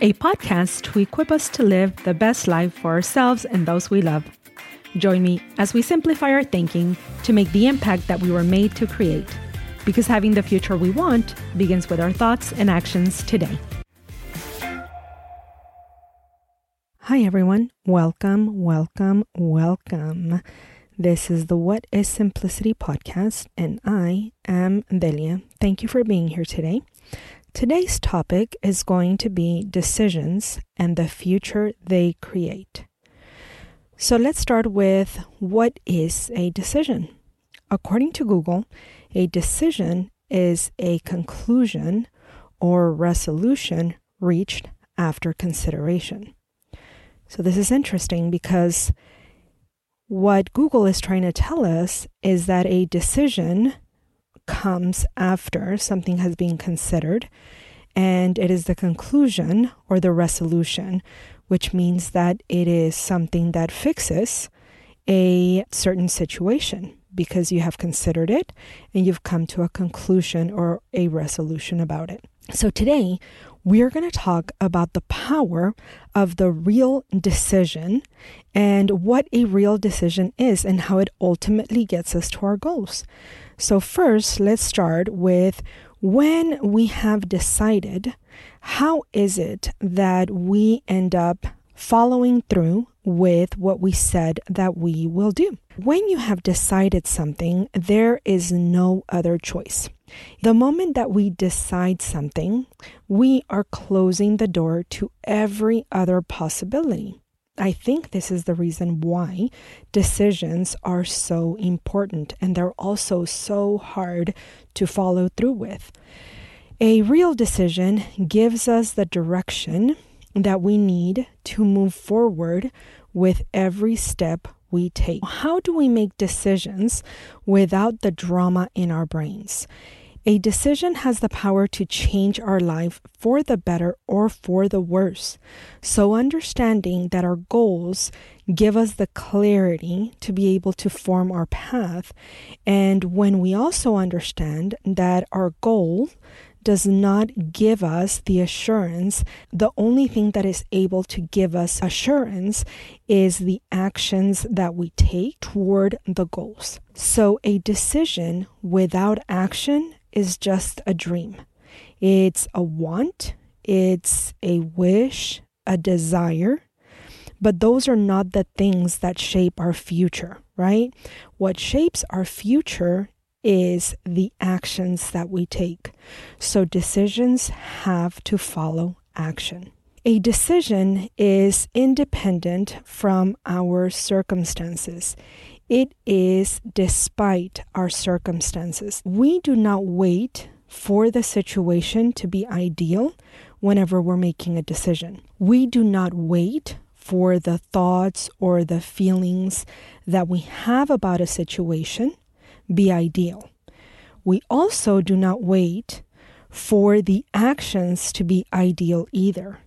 a podcast to equip us to live the best life for ourselves and those we love. Join me as we simplify our thinking to make the impact that we were made to create. Because having the future we want begins with our thoughts and actions today. Hi, everyone. Welcome, welcome, welcome. This is the What is Simplicity podcast, and I am Delia. Thank you for being here today. Today's topic is going to be decisions and the future they create. So let's start with what is a decision? According to Google, a decision is a conclusion or resolution reached after consideration. So this is interesting because what Google is trying to tell us is that a decision comes after something has been considered, and it is the conclusion or the resolution, which means that it is something that fixes a certain situation because you have considered it and you've come to a conclusion or a resolution about it. So today, we're going to talk about the power of the real decision and what a real decision is and how it ultimately gets us to our goals. So, first, let's start with when we have decided, how is it that we end up following through with what we said that we will do? When you have decided something, there is no other choice. The moment that we decide something, we are closing the door to every other possibility. I think this is the reason why decisions are so important and they're also so hard to follow through with. A real decision gives us the direction that we need to move forward with every step we take. How do we make decisions without the drama in our brains? A decision has the power to change our life for the better or for the worse. So, understanding that our goals give us the clarity to be able to form our path, and when we also understand that our goal does not give us the assurance. The only thing that is able to give us assurance is the actions that we take toward the goals. So, a decision without action is just a dream. It's a want, it's a wish, a desire, but those are not the things that shape our future, right? What shapes our future is the actions that we take. So decisions have to follow action. A decision is independent from our circumstances. It is despite our circumstances. We do not wait for the situation to be ideal whenever we're making a decision. We do not wait for the thoughts or the feelings that we have about a situation be ideal. We also do not wait for the actions to be ideal either.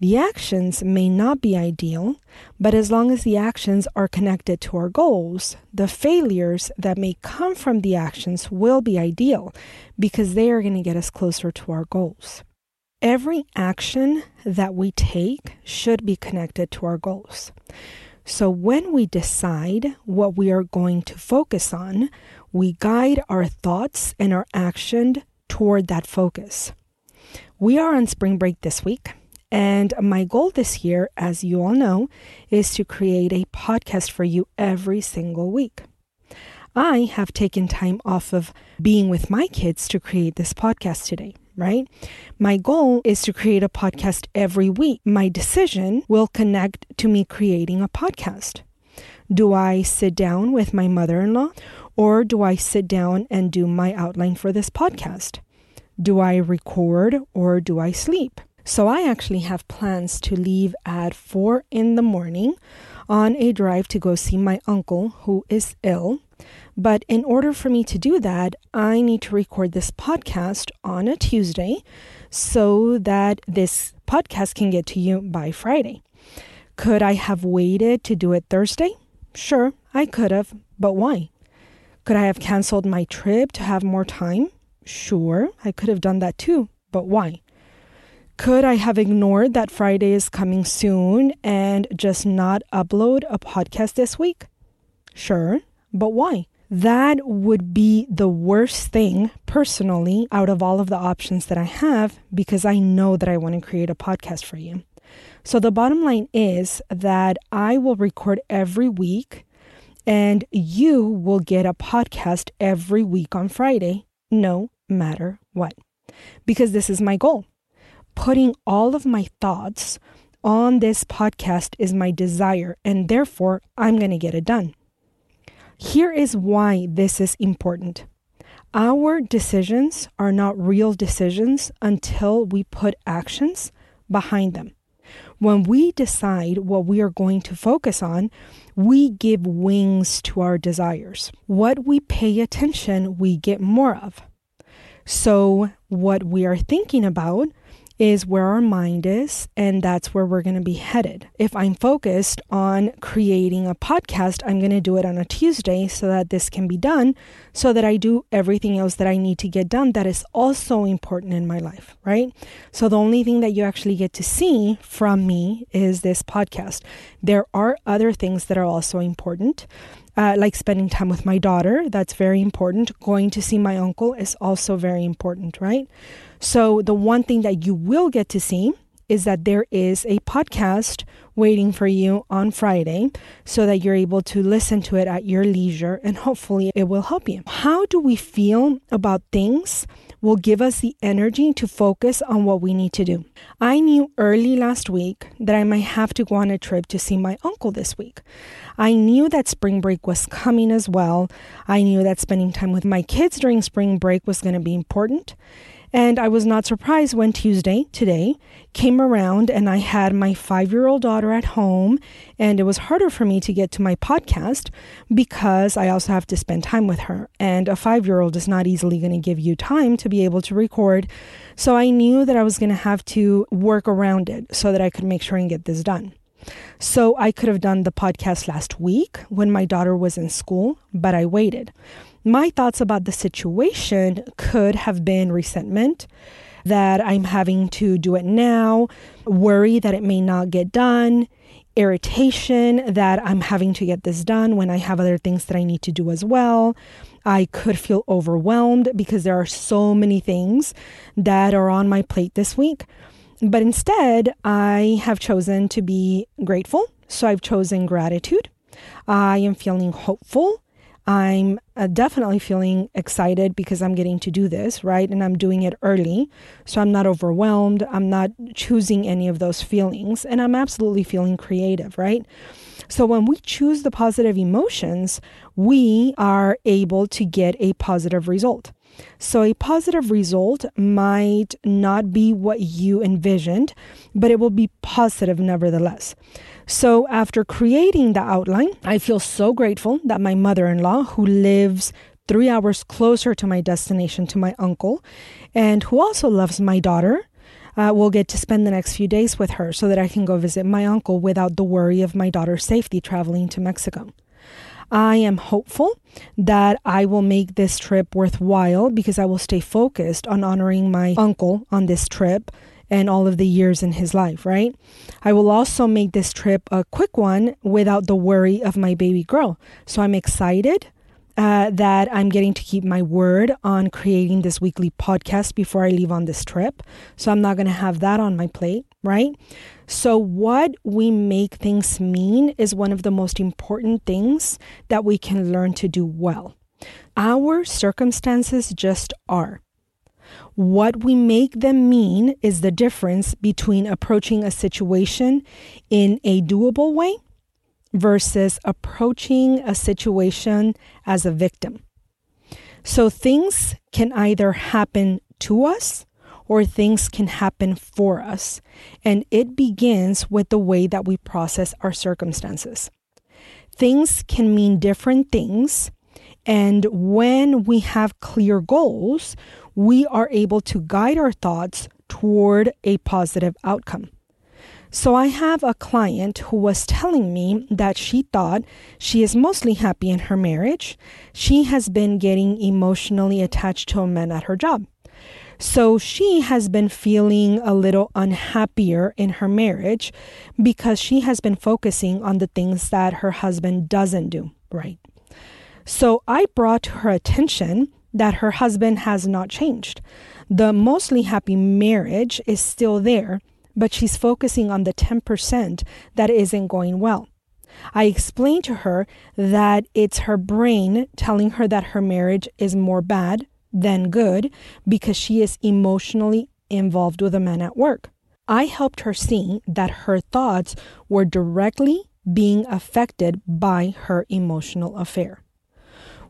The actions may not be ideal, but as long as the actions are connected to our goals, the failures that may come from the actions will be ideal because they are going to get us closer to our goals. Every action that we take should be connected to our goals. So when we decide what we are going to focus on, we guide our thoughts and our action toward that focus. We are on spring break this week. And my goal this year, as you all know, is to create a podcast for you every single week. I have taken time off of being with my kids to create this podcast today, right? My goal is to create a podcast every week. My decision will connect to me creating a podcast. Do I sit down with my mother in law or do I sit down and do my outline for this podcast? Do I record or do I sleep? So I actually have plans to leave at 4 in the morning on a drive to go see my uncle who is ill. But in order for me to do that, I need to record this podcast on a Tuesday so that this podcast can get to you by Friday. Could I have waited to do it Thursday? Sure, I could have, but why? Could I have canceled my trip to have more time? Sure, I could have done that too, but why? Could I have ignored that Friday is coming soon and just not upload a podcast this week? Sure, but why? That would be the worst thing personally out of all of the options that I have because I know that I want to create a podcast for you. So the bottom line is that I will record every week and you will get a podcast every week on Friday, no matter what. Because this is my goal. Putting all of my thoughts on this podcast is my desire, and therefore I'm going to get it done. Here is why this is important. Our decisions are not real decisions until we put actions behind them. When we decide what we are going to focus on, we give wings to our desires. What we pay attention, we get more of. So, what we are thinking about is where our mind is, and that's where we're going to be headed. If I'm focused on creating a podcast, I'm going to do it on a Tuesday so that this can be done, so that I do everything else that I need to get done that is also important in my life, right? So the only thing that you actually get to see from me is this podcast. There are other things that are also important. Uh, like spending time with my daughter, that's very important. Going to see my uncle is also very important, right? So, the one thing that you will get to see is that there is a podcast waiting for you on Friday so that you're able to listen to it at your leisure and hopefully it will help you. How do we feel about things will give us the energy to focus on what we need to do. I knew early last week that I might have to go on a trip to see my uncle this week. I knew that spring break was coming as well. I knew that spending time with my kids during spring break was going to be important. And I was not surprised when Tuesday, today, came around and I had my five year old daughter at home. And it was harder for me to get to my podcast because I also have to spend time with her. And a five year old is not easily going to give you time to be able to record. So I knew that I was going to have to work around it so that I could make sure and get this done. So I could have done the podcast last week when my daughter was in school, but I waited. My thoughts about the situation could have been resentment that I'm having to do it now, worry that it may not get done, irritation that I'm having to get this done when I have other things that I need to do as well. I could feel overwhelmed because there are so many things that are on my plate this week. But instead, I have chosen to be grateful. So I've chosen gratitude. I am feeling hopeful. I'm uh, definitely feeling excited because I'm getting to do this, right? And I'm doing it early. So I'm not overwhelmed. I'm not choosing any of those feelings. And I'm absolutely feeling creative, right? So when we choose the positive emotions, we are able to get a positive result. So, a positive result might not be what you envisioned, but it will be positive nevertheless. So, after creating the outline, I feel so grateful that my mother in law, who lives three hours closer to my destination to my uncle, and who also loves my daughter, uh, will get to spend the next few days with her so that I can go visit my uncle without the worry of my daughter's safety traveling to Mexico. I am hopeful that I will make this trip worthwhile because I will stay focused on honoring my uncle on this trip and all of the years in his life, right? I will also make this trip a quick one without the worry of my baby girl. So I'm excited. Uh, that I'm getting to keep my word on creating this weekly podcast before I leave on this trip. So I'm not going to have that on my plate, right? So, what we make things mean is one of the most important things that we can learn to do well. Our circumstances just are. What we make them mean is the difference between approaching a situation in a doable way versus approaching a situation as a victim. So things can either happen to us or things can happen for us. And it begins with the way that we process our circumstances. Things can mean different things. And when we have clear goals, we are able to guide our thoughts toward a positive outcome. So, I have a client who was telling me that she thought she is mostly happy in her marriage. She has been getting emotionally attached to a man at her job. So she has been feeling a little unhappier in her marriage because she has been focusing on the things that her husband doesn't do right. So I brought to her attention that her husband has not changed. The mostly happy marriage is still there, but she's focusing on the 10% that isn't going well. I explained to her that it's her brain telling her that her marriage is more bad than good because she is emotionally involved with a man at work. I helped her see that her thoughts were directly being affected by her emotional affair.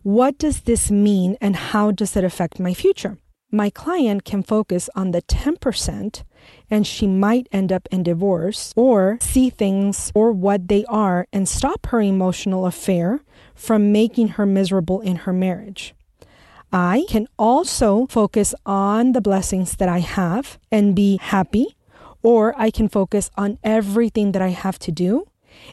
What does this mean and how does it affect my future? My client can focus on the 10% and she might end up in divorce or see things for what they are and stop her emotional affair from making her miserable in her marriage. I can also focus on the blessings that I have and be happy, or I can focus on everything that I have to do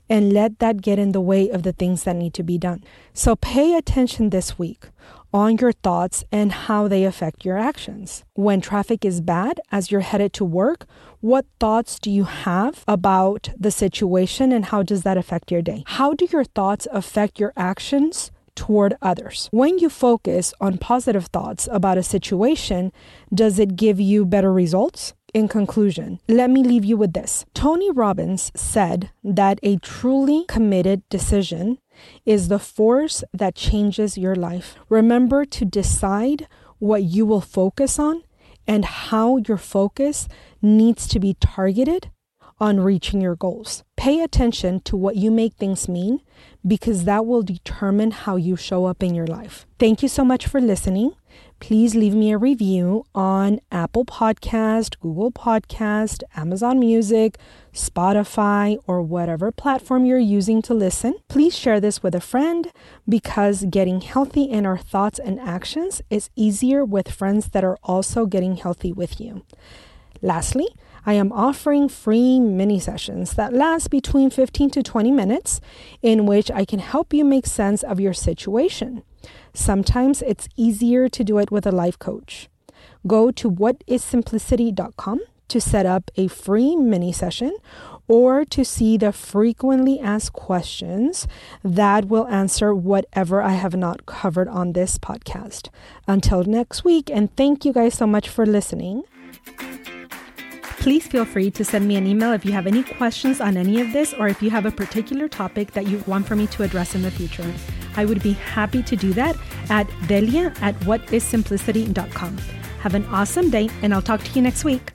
and let that get in the way of the things that need to be done. So pay attention this week on your thoughts and how they affect your actions. When traffic is bad as you're headed to work, what thoughts do you have about the situation and how does that affect your day? How do your thoughts affect your actions? Toward others. When you focus on positive thoughts about a situation, does it give you better results? In conclusion, let me leave you with this. Tony Robbins said that a truly committed decision is the force that changes your life. Remember to decide what you will focus on and how your focus needs to be targeted on reaching your goals. Pay attention to what you make things mean because that will determine how you show up in your life. Thank you so much for listening please leave me a review on Apple Podcast, Google Podcast, Amazon Music, Spotify, or whatever platform you're using to listen. Please share this with a friend because getting healthy in our thoughts and actions is easier with friends that are also getting healthy with you. Lastly, I am offering free mini sessions that last between 15 to 20 minutes in which I can help you make sense of your situation. Sometimes it's easier to do it with a life coach. Go to whatisimplicity.com to set up a free mini session or to see the frequently asked questions that will answer whatever I have not covered on this podcast. Until next week, and thank you guys so much for listening. Please feel free to send me an email if you have any questions on any of this or if you have a particular topic that you want for me to address in the future. I would be happy to do that at delia at whatisimplicity.com. Have an awesome day, and I'll talk to you next week.